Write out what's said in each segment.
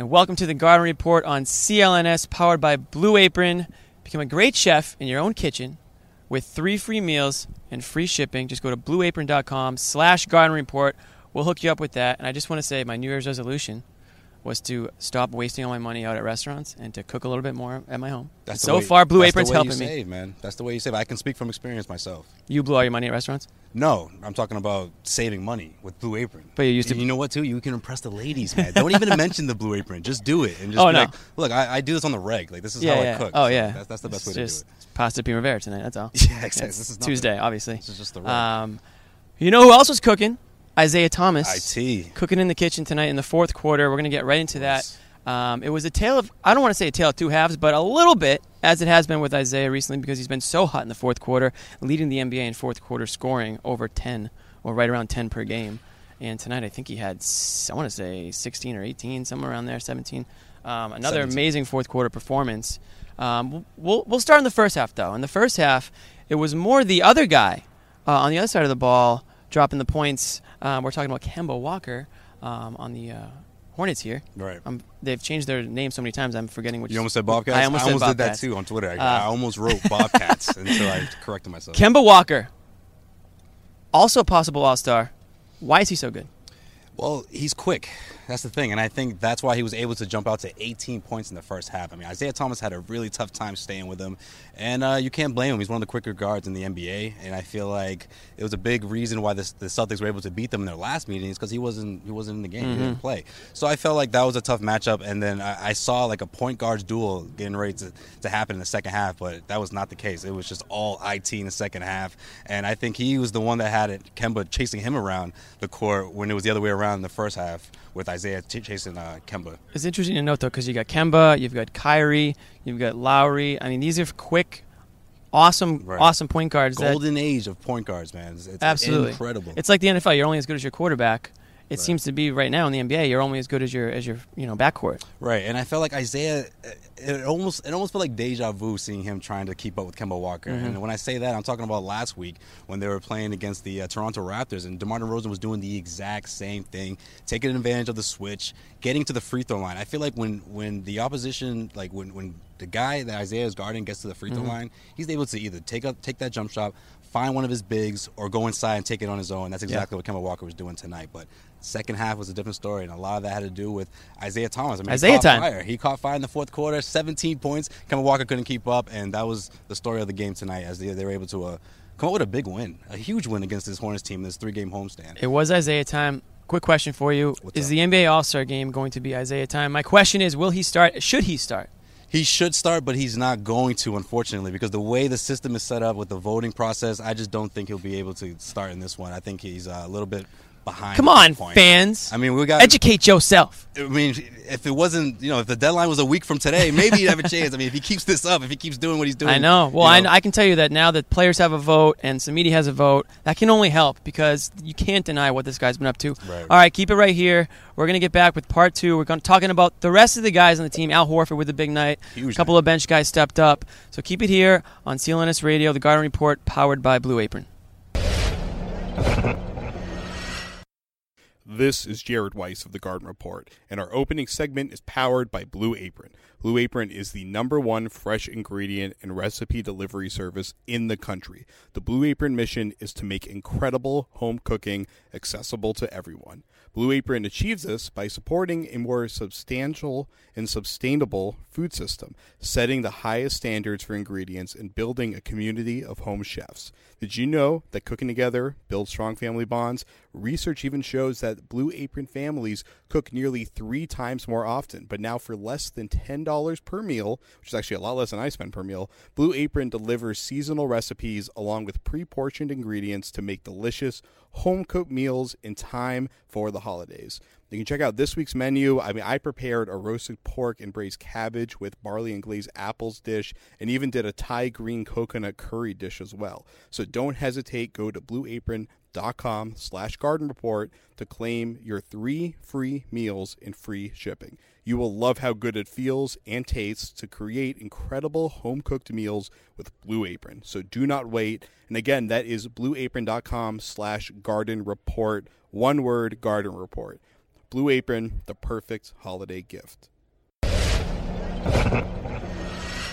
And welcome to the Garden Report on CLNS, powered by Blue Apron. Become a great chef in your own kitchen with three free meals and free shipping. Just go to blueapron.com slash garden report. We'll hook you up with that. And I just want to say my New Year's resolution was to stop wasting all my money out at restaurants and to cook a little bit more at my home. That's so way- far, Blue that's Apron's the way helping you me. save, man. That's the way you save. I can speak from experience myself. You blew all your money at restaurants? No, I'm talking about saving money with Blue Apron. But you used to- You know what, too? You can impress the ladies, man. Don't even mention the Blue Apron. Just do it and just Oh, no. like, look, I, I do this on the reg. Like this is yeah, how yeah. I cook. Oh, So yeah. That's, that's the best It's way just to do it. Pasta primavera tonight. That's all. Yeah, exactly. It's This is nothing. Tuesday, obviously. This is just the reg. Um, you know who else was cooking? Isaiah Thomas. IT. Cooking in the kitchen tonight in the fourth quarter. We're going to get right into that. Um, it was a tale of, I don't want to say a tale of two halves, but a little bit, as it has been with Isaiah recently, because he's been so hot in the fourth quarter, leading the NBA in fourth quarter scoring over 10, or right around 10 per game. And tonight, I think he had, I want to say 16 or 18, somewhere around there, 17. Um, another 17. amazing fourth quarter performance. Um, we'll, we'll start in the first half, though. In the first half, it was more the other guy uh, on the other side of the ball dropping the points. Um, we're talking about Kemba Walker um, on the uh, Hornets here. Right. Um, they've changed their name so many times. I'm forgetting which. You almost said Bobcats? I almost, said did that too on Twitter. I, Uh, I almost wrote Bobcats until I corrected myself. Kemba Walker, also a possible All Star. Why is he so good? Well, he's quick. That's the thing, and I think that's why he was able to jump out to 18 points in the first half. I mean, Isaiah Thomas had a really tough time staying with him, and uh, you can't blame him. He's one of the quicker guards in the NBA, and I feel like it was a big reason why this, the Celtics were able to beat them in their last meetings because he wasn't he wasn't in the game, he didn't play. So I felt like that was a tough matchup, and then I, I saw like a point guards duel getting ready to, to happen in the second half, but that was not the case. It was just all IT in the second half, and I think he was the one that had it, Kemba chasing him around the court when it was the other way around in the first half with Isaiah ch- chasing uh, Kemba. It's interesting to note though, because you got Kemba, you've got Kyrie, you've got Lowry. I mean, these are quick, awesome, Right. awesome point guards. that- Golden age of point guards, man. It's, it's Absolutely incredible. It's like the NFL. You're only as good as your quarterback. It Right. seems to be right now in the NBA. You're only as good as your as your you know backcourt. Right, and I felt like Isaiah, it almost it almost felt like deja vu seeing him trying to keep up with Kemba Walker. Mm-hmm. And when I say that, I'm talking about last week when they were playing against the uh, Toronto Raptors, and DeMar DeRozan was doing the exact same thing, taking advantage of the switch, getting to the free throw line. I feel like when when the opposition, like when when the guy that Isaiah is guarding gets to the free throw Mm-hmm. line, he's able to either take up take that jump shot, find one of his bigs, or go inside and take it on his own. That's exactly what Kemba Walker was doing tonight, but. Second half was a different story, and a lot of that had to do with Isaiah Thomas. I mean, he Isaiah caught time. fire. He caught fire in the fourth quarter, 17 points. Kemba Walker couldn't keep up, and that was the story of the game tonight as they, they were able to uh, come up with a big win, a huge win against this Hornets team, this three-game homestand. It was Isaiah time. Quick question for you: What's Is up? the NBA All Star game going to be Isaiah time? My question is: Will he start? Should he start? He should start, but he's not going to, unfortunately, because the way the system is set up with the voting process, I just don't think he'll be able to start in this one. I think he's uh, a little bit behind. Come on, point. fans! I mean, we got Educate yourself. I mean, if it wasn't, you know, if the deadline was a week from today, maybe he'd have a chance. I mean, if he keeps this up, if he keeps doing what he's doing, I know. Well, you I, know, I can tell you that now that players have a vote and Samiti has a vote, that can only help because you can't deny what this guy's been up to. Right. All right, keep it right here. We're gonna get back with part two. We're going to talking about the rest of the guys on the team. Al Horford with the big night. Huge a couple night. of bench guys stepped up. So keep it here on CLNS Radio, the Garden Report, powered by Blue Apron. This is Jared Weiss of the Garden Report, and our opening segment is powered by Blue Apron. Blue Apron is the number one fresh ingredient and recipe delivery service in the country. The Blue Apron mission is to make incredible home cooking accessible to everyone. Blue Apron achieves this by supporting a more substantial and sustainable food system, setting the highest standards for ingredients, and building a community of home chefs. Did you know that cooking together builds strong family bonds? Research even shows that Blue Apron families cook nearly three times more often. But now, for less than $10 per meal, which is actually a lot less than I spend per meal, Blue Apron delivers seasonal recipes along with pre portioned ingredients to make delicious home cooked meals in time for the holidays. You can check out this week's menu. I mean, I prepared a roasted pork and braised cabbage with barley and glazed apples dish, and even did a Thai green coconut curry dish as well. So don't hesitate. Go to blueapron.com slash garden report to claim your three free meals and free shipping. You will love how good it feels and tastes to create incredible home cooked meals with Blue Apron. So do not wait. And again, that is blueapron.com slash garden report. One word garden report. Blue Apron, the perfect holiday gift.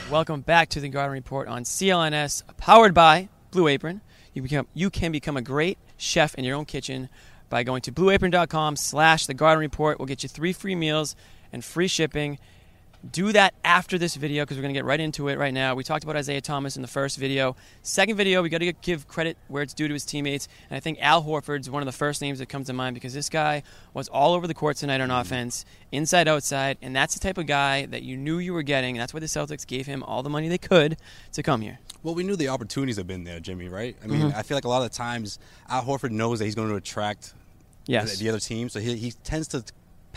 Welcome back to the Garden Report on CLNS, powered by Blue Apron. You become you can become a great chef in your own kitchen by going to blueapron.com slash the garden report. We'll get you three free meals and free shipping. Do that after this video because we're going to get right into it right now. We talked about Isaiah Thomas in the first video. Second video, we got to give credit where it's due to his teammates. And I think Al Horford's one of the first names that comes to mind because this guy was all over the court tonight on offense, inside, outside. And that's the type of guy that you knew you were getting. And that's why the Celtics gave him all the money they could to come here. Well, we knew the opportunities have been there, Jimmy, right? I mean, mm-hmm. I feel like a lot of times Al Horford knows that he's going to attract Yes. the, the other team, so he, he tends to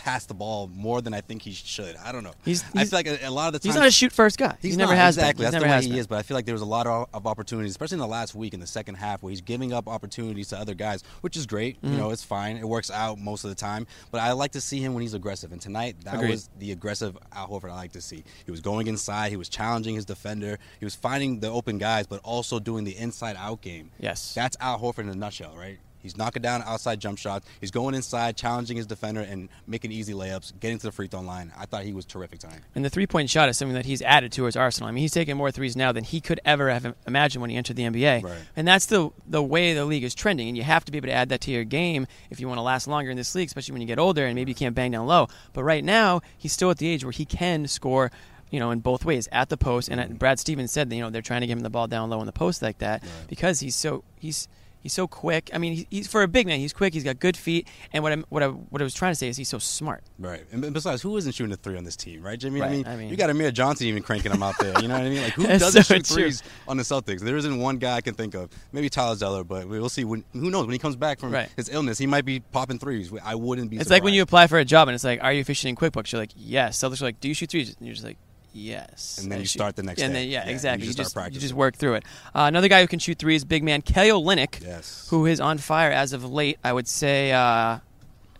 pass the ball more than I think he should. I don't know. He's- I feel like a, a lot of the times He's not a shoot first guy. He's he never not, has exactly. He's That's never the way he been. is. But I feel like there was a lot of, of opportunities, especially in the last week in the second half, where he's giving up opportunities to other guys, which is great. Mm-hmm. You know, it's fine. It works out most of the time. But I like to see him when he's aggressive. And tonight, that Agreed. was the aggressive Al Horford I like to see. He was going inside. He was challenging his defender. He was finding the open guys, but also doing the inside-out game. Yes. That's Al Horford in a nutshell, right? He's knocking down outside jump shots. He's going inside, challenging his defender, and making easy layups, getting to the free throw line. I thought he was terrific tonight. And the three point shot is something that he's added to his arsenal. I mean, he's taking more threes now than he could ever have imagined when he entered the NBA. Right. And that's the the way the league is trending. And you have to be able to add that to your game if you want to last longer in this league, especially when you get older and maybe you can't bang down low. But right now, he's still at the age where he can score. You know, in both ways, at the post, and uh, Brad Stevens said that you know they're trying to give him the ball down low in the post like that because he's so he's he's so quick. I mean, he, he's for a big man, he's quick. He's got good feet, and what I what I what I was trying to say is he's so smart. Right. And besides, who isn't shooting a three on this team, right, Jimmy? I, mean, I mean- you got Amir Johnson even cranking them out there. You know what I mean? Like, who doesn't so shoot true. threes on the Celtics? There isn't one guy I can think of. Maybe Tyler Zeller, but we'll see. When, who knows? When he comes back from Right. his illness, he might be popping threes. I wouldn't be It's like when you apply for a job and it's like, "Are you efficient in QuickBooks?" You're like, "Yes." So they're like, "Do you shoot threes? And you're just like, "Yes." And then you shoot- start the next And day. then yeah, Yeah, you exactly. just You start just, you just work through it. Uh, another guy who can shoot threes, big man Kelly Olynyk, Yes. who is on fire as of late. I would say uh,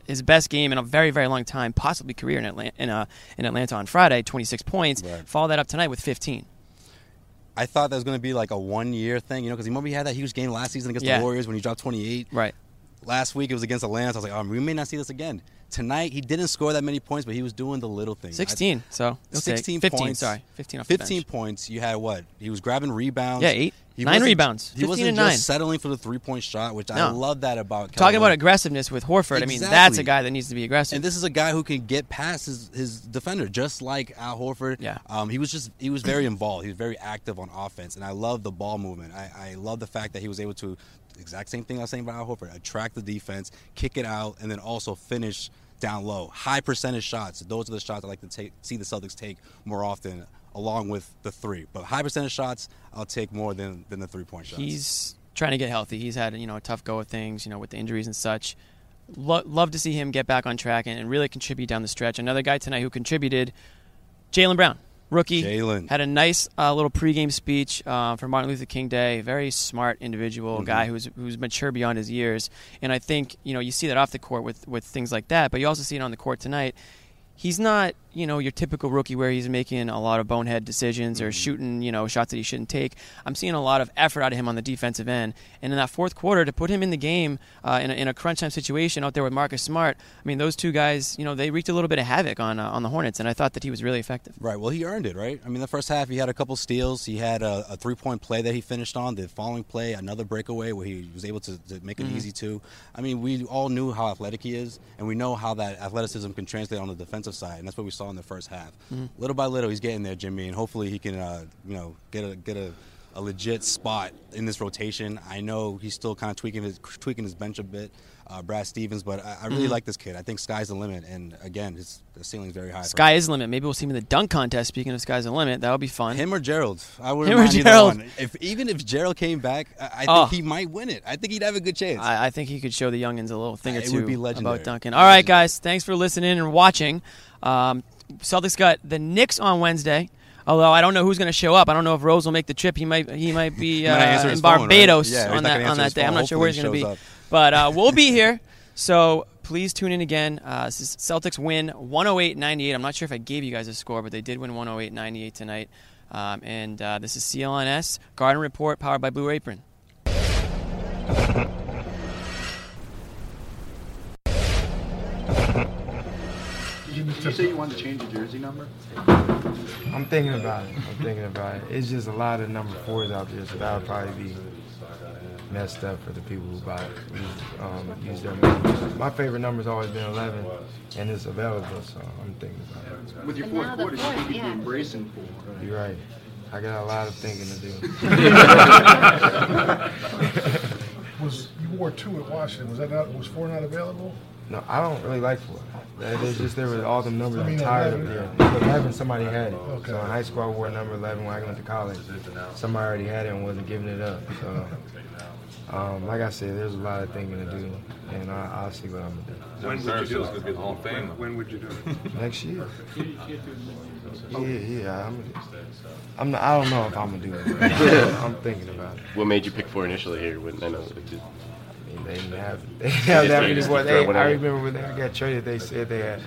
his best game in a very very long time, possibly career in Atlanta. In, uh, in Atlanta on Friday, 26 points. Right. Follow that up tonight with 15. I thought that was going to be like a one year thing, you know, because remember he had that huge game last season against Yeah. the Warriors when he dropped 28. Right. Last week it was against the Atlanta. I was like, oh, we may not see this again. Tonight he didn't score that many points, but he was doing the little things. I- 16. so he'll take 16 15. points. Sorry, 15 off the 15 bench. points. You had what? He was grabbing rebounds. Yeah, eight. He Nine rebounds. He 15 wasn't just nine. settling for the three point shot, which I love that about. Talking about aggressiveness with Horford, I mean that's a guy that needs to be aggressive. And this is a guy who can get past his, his defender, just like Al Horford. Yeah. Um, he was just he was very involved. He was very active on offense, and I love the ball movement. I, I love the fact that he was able to exact same thing I was saying about Al Horford: attract the defense, kick it out, and then also finish down low. High percentage shots. Those are the shots I like to take, see the Celtics take more often, along with the three. But high percentage shots, I'll take more than than the three point shots. he's trying to get healthy. He's had you know a tough go of things, you know, with the injuries and such. Lo- love to see him get back on track and, and really contribute down the stretch. Another guy tonight who contributed, Jaylen Brown, rookie. Jaylen. had a nice uh, little pregame speech uh, for Martin Luther King Day. Very smart individual, Mm-hmm. guy who's who's mature beyond his years. And I think you know you see that off the court with with things like that, but you also see it on the court tonight. He's not, you know, your typical rookie where he's making a lot of bonehead decisions Mm-hmm. or shooting, you know, shots that he shouldn't take. I'm seeing a lot of effort out of him on the defensive end, and in that fourth quarter, to put him in the game uh, in, a, in a crunch time situation out there with Marcus Smart, I mean, those two guys, you know, they wreaked a little bit of havoc on uh, on the Hornets, and I thought that he was really effective. Right. Well, he earned it, right? I mean, the first half he had a couple steals. He had a, a three-point play that he finished on. The following play, another breakaway where he was able to, to make it easy too. I mean, we all knew how athletic he is, and we know how that athleticism can translate on the defensive side, and that's what we saw in the first half. Little by little, he's getting there, Jimmy, and hopefully he can, uh, you know, get a get a a legit spot in this rotation. I know he's still kind of tweaking his tweaking his bench a bit, uh, Brad Stevens, but I, I really Mm-hmm. like this kid. I think sky's the limit, and again, his the ceiling's very high. Sky is the limit. Maybe we'll see him in the dunk contest. Speaking of sky's the limit, that would be fun. Him or Gerald? I would Him or Gerald. one. If even if Gerald came back, I, I think Oh. he might win it. I think he'd have a good chance. I, I think he could show the youngins a little thing or two would be legendary. about Duncan. All right, guys, thanks for listening and watching. Um, Celtics got the Knicks on Wednesday. Although I don't know who's going to show up. I don't know if Rose will make the trip. He might. He might be uh, in his phone, right? Barbados Yeah, on that on that his day. I'm phone. not sure where he's going to be. shows But uh, we'll be here. So please tune in again. Uh, this is Celtics win 108-98. I'm not sure if I gave you guys a score, but they did win 108-98 tonight. Um, and uh, this is CLNS Garden Report, powered by Blue Apron. Did you say you wanted to change your jersey number? I'm thinking about it. I'm thinking about it. It's just a lot of number fours out there, so that would probably be messed up for the people who buy it, use, um, use their money. My favorite number's always been 11, and it's available, so I'm thinking about it. With your But fourth now the quarter, you fourth, think you'd be yeah. embracing four. You're right. I got a lot of thinking to do. Was you wore two at Washington? Was that not was four not available? No, I don't really like four. It's just there were all them numbers I mean, I'm tired of 11. there. But 11, somebody had it. Okay. So in high school, I wore number 11 when I went to college. Somebody already had it and wasn't giving it up. So, um, like I said, there's a lot of thinking to do, and I, I'll see what I'm gonna do. When would you do it? Hall of Fame. When would you do it? Next year. Yeah, yeah. I'm, I'm not, I don't know if I'm gonna do it. I'm thinking about it. What made you pick four initially here? When I know it just, I mean, they didn't have, they didn't have that many just boys. They. I remember when they got traded, they said they had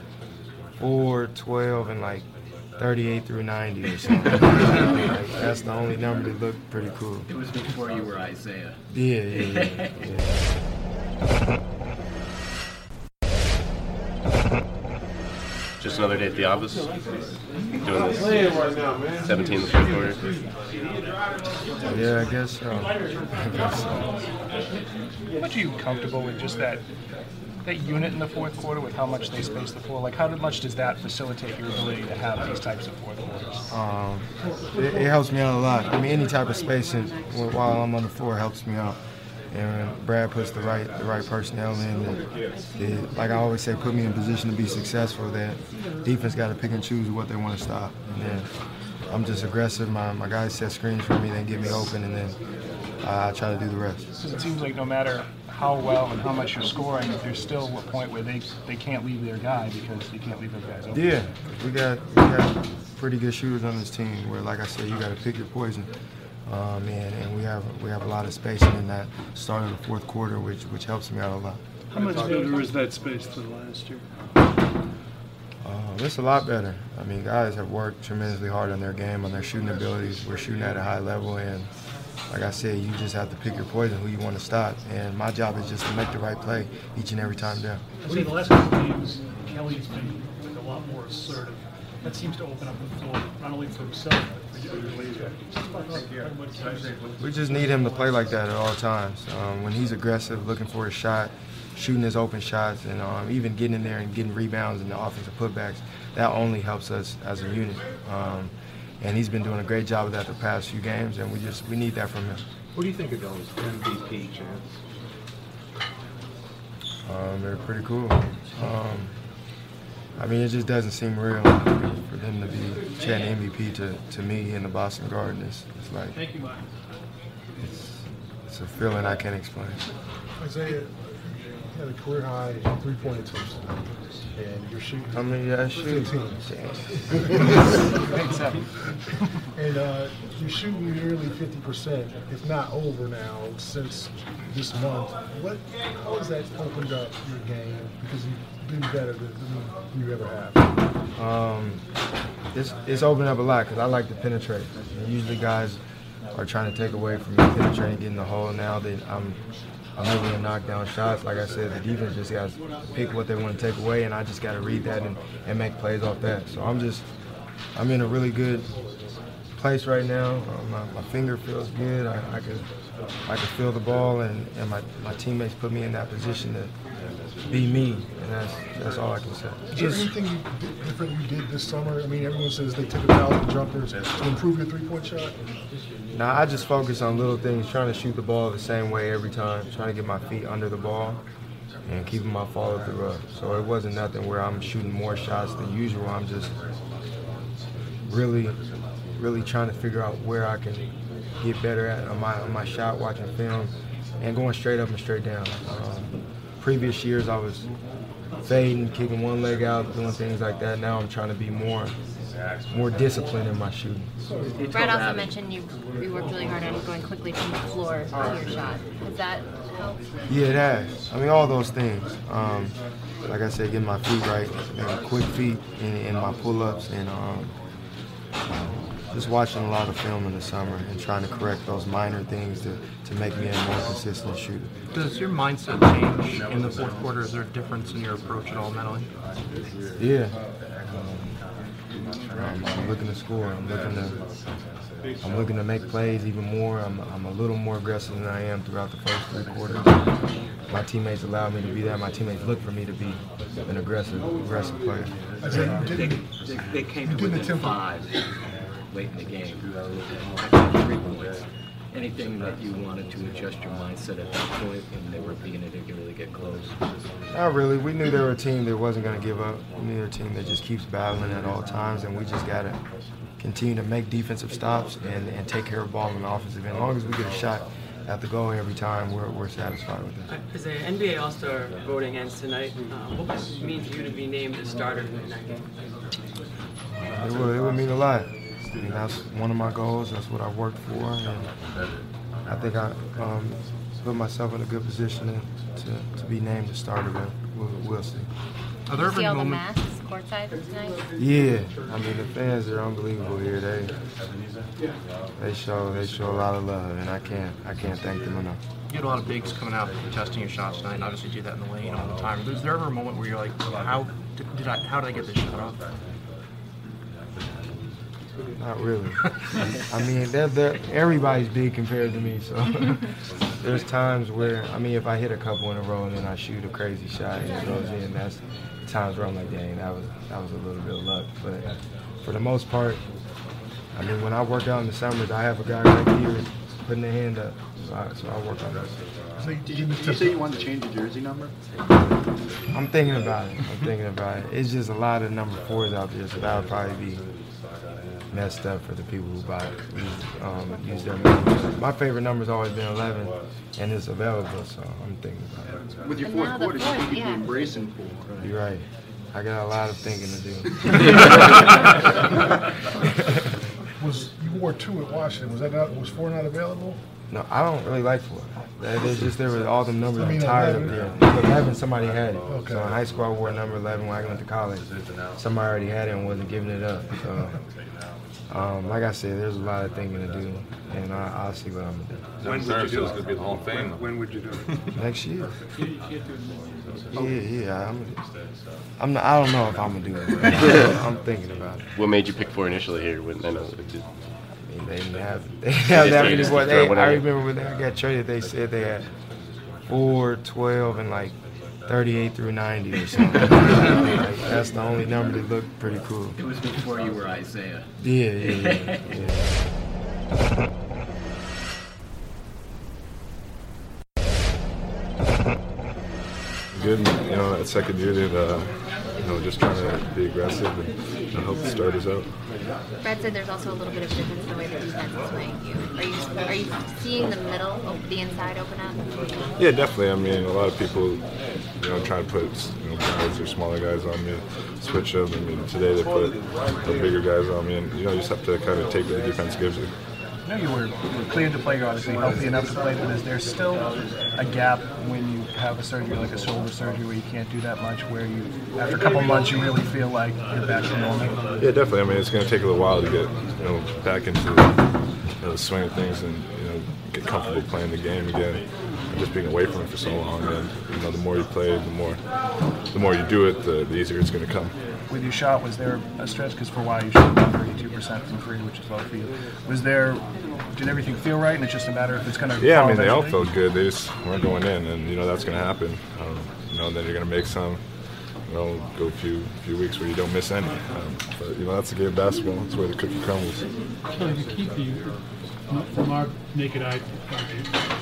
4, 12, and like 38 through 90 or something. like, that's the only number that looked pretty cool. It was before you were Isaiah. Yeah, yeah, yeah. yeah. just another day at the office. Doing this 17 in the fourth quarter. Yeah, I guess so. I guess so. How much are you comfortable with just that that unit in the fourth quarter with how much they space the floor? Like, how much does that facilitate your ability to have these types of fourth quarters? Um, it, it helps me out a lot. I mean, any type of spacing while I'm on the floor helps me out. And uh, Brad puts the right the right personnel in. That, that, like I always say, put me in position to be successful. That defense got to pick and choose what they want to stop. And then I'm just aggressive. My, my guys set screens for me, they get me open, and then I try to do the rest. Because it seems like no matter how well and how much you're scoring, there's still a point where they they can't leave their guy because you can't leave those guys open. Yeah, we got we got pretty good shooters on this team. Where, like I said, you got to pick your poison. Um, and, and we have we have a lot of spacing in that start of the fourth quarter, which which helps me out a lot. How much better is that space than last year? Uh, it's a lot better. I mean, guys have worked tremendously hard on their game, on their shooting abilities. We're shooting at a high level, and like I said, you just have to pick your poison, who you want to stop. And my job is just to make the right play each and every time down. I see the last couple of games, Kelly's been like a lot more assertive. That seems to open up the floor not only for himself but for your laser. We just need him to play like that at all times. Um, when he's aggressive, looking for a shot, shooting his open shots, and um, even getting in there and getting rebounds and the offensive putbacks, that only helps us as a unit. Um, and he's been doing a great job of that the past few games, and we just we need that from him. What do you think of those MVP chants? Um, they're pretty cool. I mean, it just doesn't seem real for them to be chanting MVP to, to me in the Boston Garden. It's, it's like it's, it's a feeling I can't explain. Isaiah had a career high three-point attempts tonight, and you're. How many did I shoot? 15. Eight seven. And uh, you're shooting nearly 50%, if not over now, since this month. What, how has that opened up your game? Because you've been better than, than you ever have. Um, it's, it's opened up a lot because I like to penetrate. And usually guys are trying to take away from me penetrating, and getting in the hole. Now that I'm, I'm able to knock down shots, like I said, the defense just got to pick what they want to take away, and I just got to read that and, and make plays off that. So I'm just, I'm in a really good place right now. Uh, my, my finger feels good. I, I could, I could feel the ball, and, and my, my teammates put me in that position to be me. and that's that's all I can say. Is there anything you did, different you did this summer? I mean, everyone says they took a thousand jumpers to improve your three-point shot. Now I just focus on little things, trying to shoot the ball the same way every time, trying to get my feet under the ball and keeping my follow through up. So it wasn't nothing where I'm shooting more shots than usual. I'm just really, really trying to figure out where I can get better at on my on my shot, watching film, and going straight up and straight down. Um, previous years I was fading, kicking one leg out, doing things like that. Now I'm trying to be more more disciplined in my shooting. Brad also mentioned you, you worked really hard on going quickly from the floor to your shot. Has that helped? Yeah, it has. I mean, all those things. Um, like I said, getting my feet right, and quick feet in, in my pull-ups, and um, just watching a lot of film in the summer and trying to correct those minor things to, to make me a more consistent shooter. Does your mindset change in the fourth quarter? Is there a difference in your approach at all mentally? Yeah. Um, I'm, I'm looking to score. I'm looking to I'm looking to make plays even more. I'm, I'm a little more aggressive than I am throughout the first three quarters. My teammates allow me to be that. My teammates look for me to be an aggressive, aggressive player. They, they, they came to within five late in the game. After three points. Anything that you wanted to adjust your mindset at that point when they were beginning to really get close? Not really. We knew they were a team that wasn't going to give up. We knew they're a team that just keeps battling at all times, and we just got to continue to make defensive stops and, and take care of ball in the offensive end. As long as we get a shot at the goal every time, we're, we're satisfied with it. As the NBA All-Star voting ends tonight, uh, what does it mean for you to be named the starter in that game? It would, it would mean a lot. I mean, that's one of my goals. That's what I worked for, and I think I um, put myself in a good position to, to, to be named the starter. But we'll, we'll see. Are there see all the masks courtside tonight? Yeah, I mean the fans are unbelievable here. They they show they show a lot of love, and I can't I can't thank them enough. You had a lot of bigs coming out testing your shots tonight, and obviously do that in the lane all the time. Was there ever a moment where you're like, how did, did I how did I get this shot off? Not really. I mean, they're, they're, everybody's big compared to me, so there's times where, I mean, if I hit a couple in a row and then I shoot a crazy shot and it goes in, that's times where I'm like, dang, that was that was a little bit of luck. But for the most part, I mean, when I work out in the summers, I have a guy right here putting the hand up, so I, so I work on that. So did you, did you say you wanted to change your jersey number? I'm thinking about it. I'm thinking about it. It's just a lot of number fours out there, so that would probably be messed up for the people who buy use, um, use their numbers. My favorite number's always been 11, and it's available, so I'm thinking about it. With your fourth quarter, you think you'd be embracing four. Right? You're right. I got a lot of thinking to do. was you wore two at Washington? Was that not was four not available? No, I don't really like four. There's just there were all the numbers I mean, I'm tired 11? of there. Eleven, somebody had it. Okay. So in high school, I wore number eleven when I went to college. Somebody already had it and wasn't giving it up. So um, like I said, there's a lot of thinking to do, and I, will see what I'm gonna do. When would you do it? going to be the Hall of Fame. When, when would you do it? Next year. yeah, yeah. I'm, I'm not, I don't know if I'm gonna do it. I'm thinking about it. What made you pick four initially here? When I know it just, I mean, they didn't have they didn't have that many boys. I remember when they got traded, they said they had four, 12, and like 38 through 90 or something. like, that's the only number that looked pretty cool. It was before you were Isaiah. Yeah, yeah, yeah. yeah. Good, you know, that second unit, uh, you know, just trying to be aggressive and you know, help the starters out. Brad said there's also a little bit of difference in the way the defense is playing you. Are you are you seeing the middle, the inside open up? Yeah, definitely. I mean, a lot of people, you know, try to put you know guys or smaller guys on me, switch them. I mean, today they put the bigger guys on me, and you know, you just have to kind of take what the defense gives you. I know you were, cleared to play, you're obviously healthy enough to play, but is there still a gap when you have a surgery like a shoulder surgery where you can't do that much, where you, after a couple months, you really feel like you're back to normal? Yeah, definitely. I mean, it's going to take a little while to get you know back into you know, the swing of things and you know get comfortable playing the game again. And just being away from it for so long, and you know, the more you play, the more the more you do it, the, the easier it's going to come with your shot, was there a stretch? Because for a while you shot 32% from free, which is low for you. Was there, did everything feel right and it's just a matter if it's going to Yeah, I mean, they all felt good. They just weren't going in, and, you know, that's going to happen. Um, you know, then you're going to make some, you know, go a few few weeks where you don't miss any. Um, but you know, that's the game of basketball. That's where the cookie crumbles. Kelly, the key for you, from our naked eye,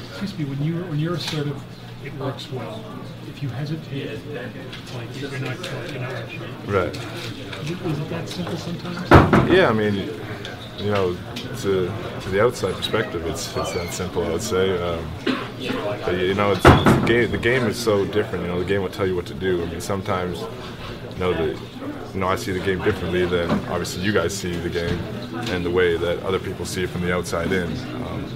excuse me, when you when you're assertive, it works well. If you hesitate, like you're not you're Right. Is it that simple sometimes? Yeah, I mean, you know, to to the outside perspective, it's it's that simple. I would say. Um, but you know, it's, it's the game. The game is so different. You know, the game will tell you what to do. I mean, sometimes, you know, the you know, I see the game differently than obviously you guys see the game, and the way that other people see it from the outside in. Um,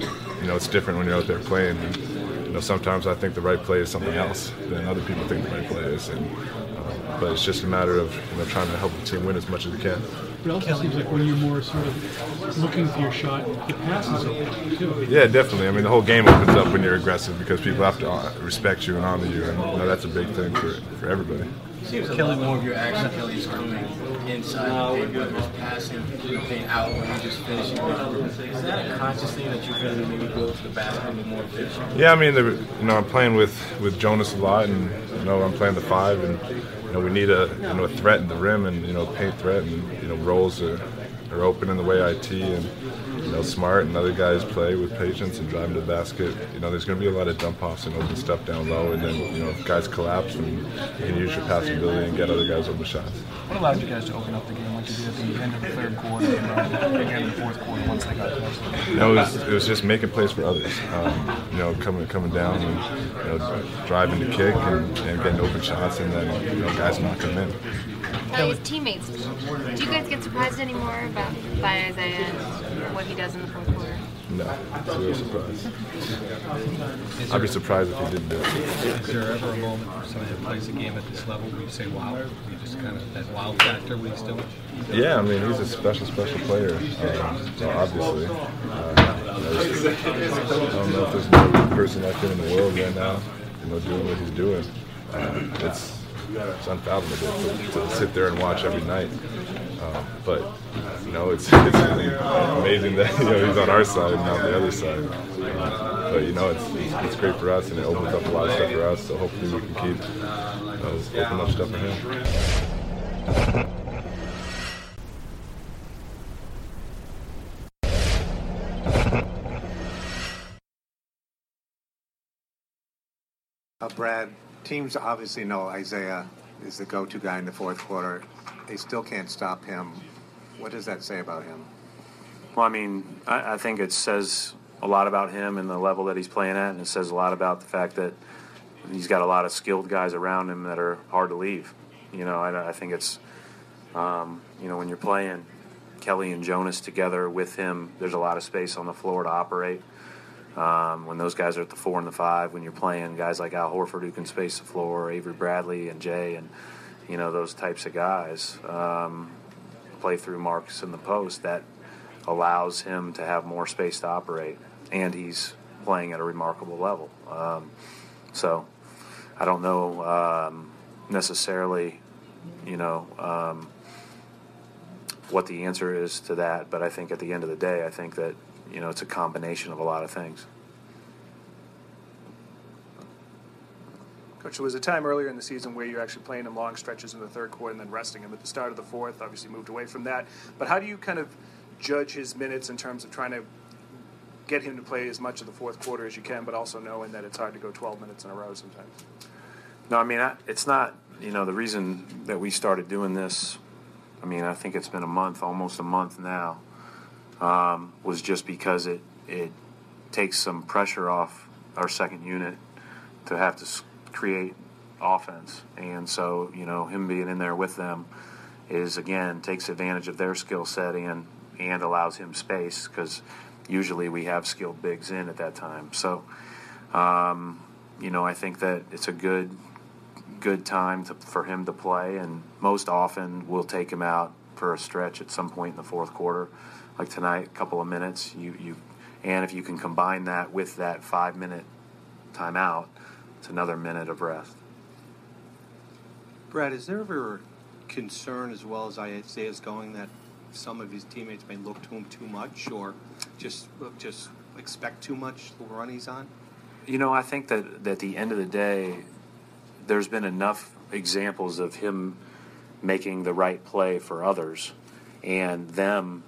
you know, it's different when you're out there playing. And, know, sometimes I think the right play is something else than other people think the right play is, and um, but it's just a matter of you know trying to help the team win as much as we can. But it also seems like when you're more sort of looking for your shot, the passes open too. Yeah, definitely. I mean, the whole game opens up when you're aggressive because people have to uh, respect you and honor you, and you know, that's a big thing for for everybody. Seems Kelly more of your action is coming inside the paint, whether passing, paint out, or you just finishing. Is that a conscious thing that you're going to maybe go to the basket and more efficient? Yeah, I mean, the, you know, I'm playing with, with Jonas a lot, and you know, I'm playing the five, and you know, we need a you know a threat in the rim, and you know, paint threat, and you know, rolls are, are open in the way I tee, and you know, smart, and other guys play with patience and driving to the basket. You know, there's going to be a lot of dump offs and open stuff down low, and then you know, if guys collapse, and you can use your passing ability and get other guys open shots. What allowed you guys to open up the game like you did at the end of the third quarter and uh, again in the fourth quarter once they got close? You know, it was, it was just making plays for others. Um, you know, coming coming down and you know driving to kick and, and getting open shots, and then you know guys knocking them in. Now, his teammates, do you guys get surprised anymore about by Isaiah and what he does in the fourth quarter? No, it's a real surprise. I'd be surprised if he didn't do it. Is there ever a moment for somebody that plays a game at this level where you say, wow, you just kind of that wow factor when he's doing Yeah, I mean he's a special, special player. Um, so obviously, uh, you I don't know if there's no person like him in the world right now, you know, doing what he's doing. Um, it's it's unfathomable to, to sit there and watch every night. Um, but you know, it's, it's amazing that you know he's on our side and not the other side. Um, but you know, it's, it's it's great for us and it opens up a lot of stuff for us. So hopefully we can keep uh, open up stuff for him. Uh, Brad, teams obviously know Isaiah is the go-to guy in the fourth quarter. They still can't stop him. What does that say about him? Well, I mean, I, I think it says a lot about him and the level that he's playing at, and it says a lot about the fact that he's got a lot of skilled guys around him that are hard to leave. You know, I, I think it's, um, you know, when you're playing Kelly and Jonas together with him, there's a lot of space on the floor to operate. Um, when those guys are at the four and the five, when you're playing guys like Al Horford who can space the floor, Avery Bradley and Jae, and you know those types of guys um, play through Marks in the post, that allows him to have more space to operate, and he's playing at a remarkable level. Um, so I don't know um, necessarily, you know. Um, what the answer is to that, but I think at the end of the day, I think that you know it's a combination of a lot of things. Coach, there was a time earlier in the season where you're actually playing him long stretches in the third quarter and then resting him at the start of the fourth. Obviously, moved away from that. But how do you kind of judge his minutes in terms of trying to get him to play as much of the fourth quarter as you can, but also knowing that it's hard to go 12 minutes in a row sometimes? No, I mean I, it's not. You know, the reason that we started doing this, I mean, I think it's been a month, almost a month now, um, was just because it it takes some pressure off our second unit to have to create offense, and so you know him being in there with them is again takes advantage of their skill set and and allows him space because usually we have skilled bigs in at that time. So, um, you know, I think that it's a good good time to, for him to play, and most often we'll take him out for a stretch at some point in the fourth quarter, like tonight, a couple of minutes. You you, and if you can combine that with that five minute timeout, it's another minute of rest. Brad, is there ever concern as well as Isaiah is going that some of his teammates may look to him too much or just just expect too much the run he's on? You know, I think that, that at the end of the day, there's been enough examples of him making the right play for others and them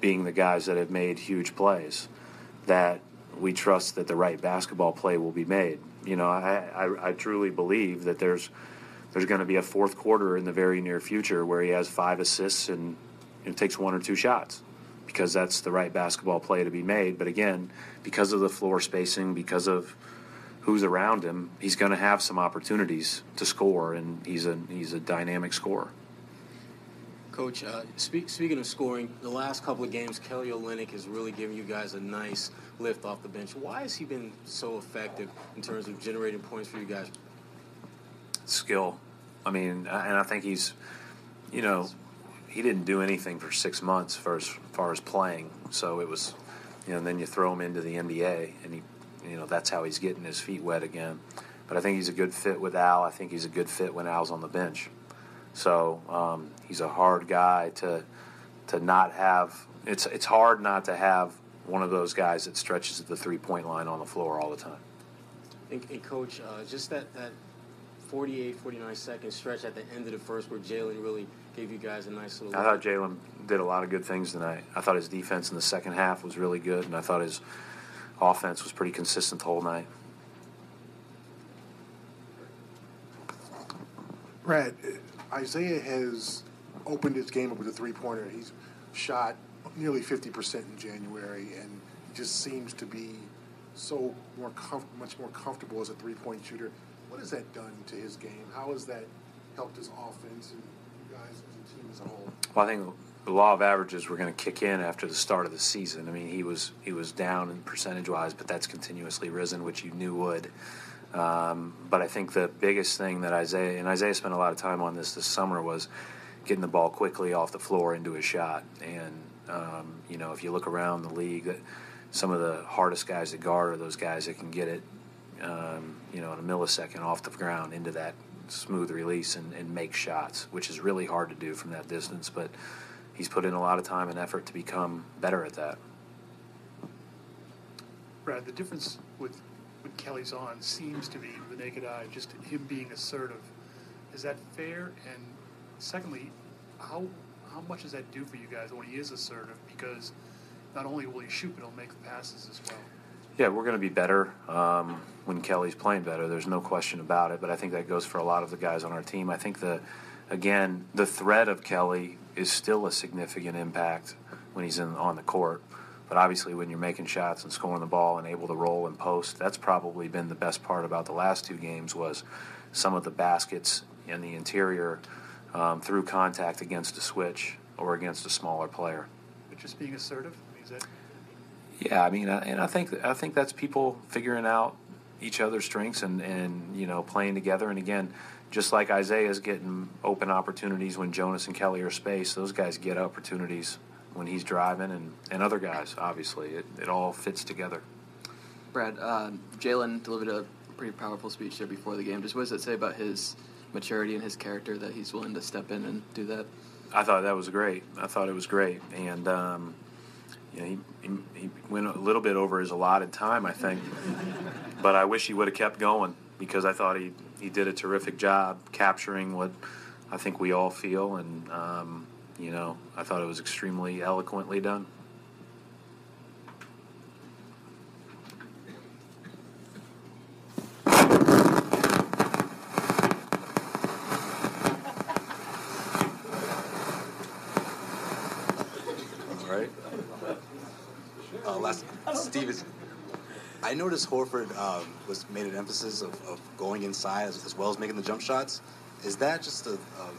being the guys that have made huge plays that we trust that the right basketball play will be made. You know, I, I, I truly believe that there's there's going to be a fourth quarter in the very near future where he has five assists and, and takes one or two shots because that's the right basketball play to be made. But again, because of the floor spacing, because of who's around him, he's going to have some opportunities to score, and he's a he's a dynamic scorer. Coach, uh, speak, speaking of scoring, the last couple of games, Kelly Olynyk has really given you guys a nice lift off the bench. Why has he been so effective in terms of generating points for you guys? Skill. I mean, and I think he's, you know, he didn't do anything for six months for as far as playing. So it was, you know, and then you throw him into the NBA, and he, you know, that's how he's getting his feet wet again. But I think he's a good fit with Al. I think he's a good fit when Al's on the bench. So um, he's a hard guy to to not have. It's it's hard not to have one of those guys that stretches at the three point line on the floor all the time. And, and coach, uh, just that that 48, 49 second stretch at the end of the first where Jaylen really gave you guys a nice little. I thought Jaylen did a lot of good things tonight. I thought his defense in the second half was really good, and I thought his offense was pretty consistent the whole night. Brad, Isaiah has opened his game up with a three pointer. He's shot nearly 50% in January and just seems to be so more comf- much more comfortable as a three point shooter. What has that done to his game? How has that helped his offense and you guys as a team as a whole? Well, I think the law of averages were going to kick in after the start of the season. I mean, he was he was down in percentage wise, but that's continuously risen, which you knew would. Um, but I think the biggest thing that Isaiah and Isaiah spent a lot of time on this this summer was getting the ball quickly off the floor into his shot. And um, you know, if you look around the league, some of the hardest guys to guard are those guys that can get it, um, you know, in a millisecond off the ground into that smooth release and, and make shots, which is really hard to do from that distance. But he's put in a lot of time and effort to become better at that. Brad, the difference with when Kelly's on seems to be the naked eye, just him being assertive. Is that fair? And secondly, how how much does that do for you guys when he is assertive? Because not only will he shoot, but he'll make the passes as well. Yeah, we're going to be better um, when Kelly's playing better. There's no question about it. But I think that goes for a lot of the guys on our team. I think the again the threat of Kelly is still a significant impact when he's in on the court. But obviously, when you're making shots and scoring the ball and able to roll and post, that's probably been the best part about the last two games was some of the baskets in the interior um, through contact against a switch or against a smaller player. But just being assertive, is that Yeah, I mean, and I think I think that's people figuring out each other's strengths and and you know playing together. And again, just like Isaiah's getting open opportunities when Jonas and Kelly are spaced, those guys get opportunities when he's driving, and and other guys. Obviously, it it all fits together. Brad, uh, Jaylen delivered a pretty powerful speech there before the game. Just what does it say about his maturity and his character that he's willing to step in and do that? I thought that was great. I thought it was great, and um, you know, he, he he went a little bit over his allotted time, I think, but I wish he would have kept going because I thought he he did a terrific job capturing what I think we all feel, and um, you know, I thought it was extremely eloquently done. All right. Uh. I noticed Horford um, was made an emphasis of, of going inside as, as well as making the jump shots. Is that just a, a,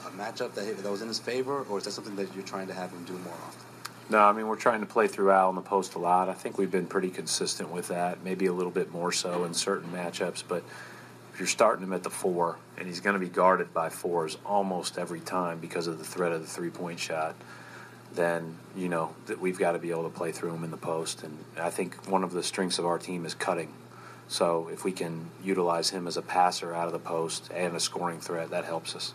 a matchup that, that was in his favor, or is that something that you're trying to have him do more often? No, I mean we're trying to play through Al in the post a lot. I think we've been pretty consistent with that. Maybe a little bit more so in certain matchups, but if you're starting him at the four and he's going to be guarded by fours almost every time because of the threat of the three-point shot, then you know that we've got to be able to play through him in the post. And I think one of the strengths of our team is cutting. So if we can utilize him as a passer out of the post and a scoring threat, that helps us.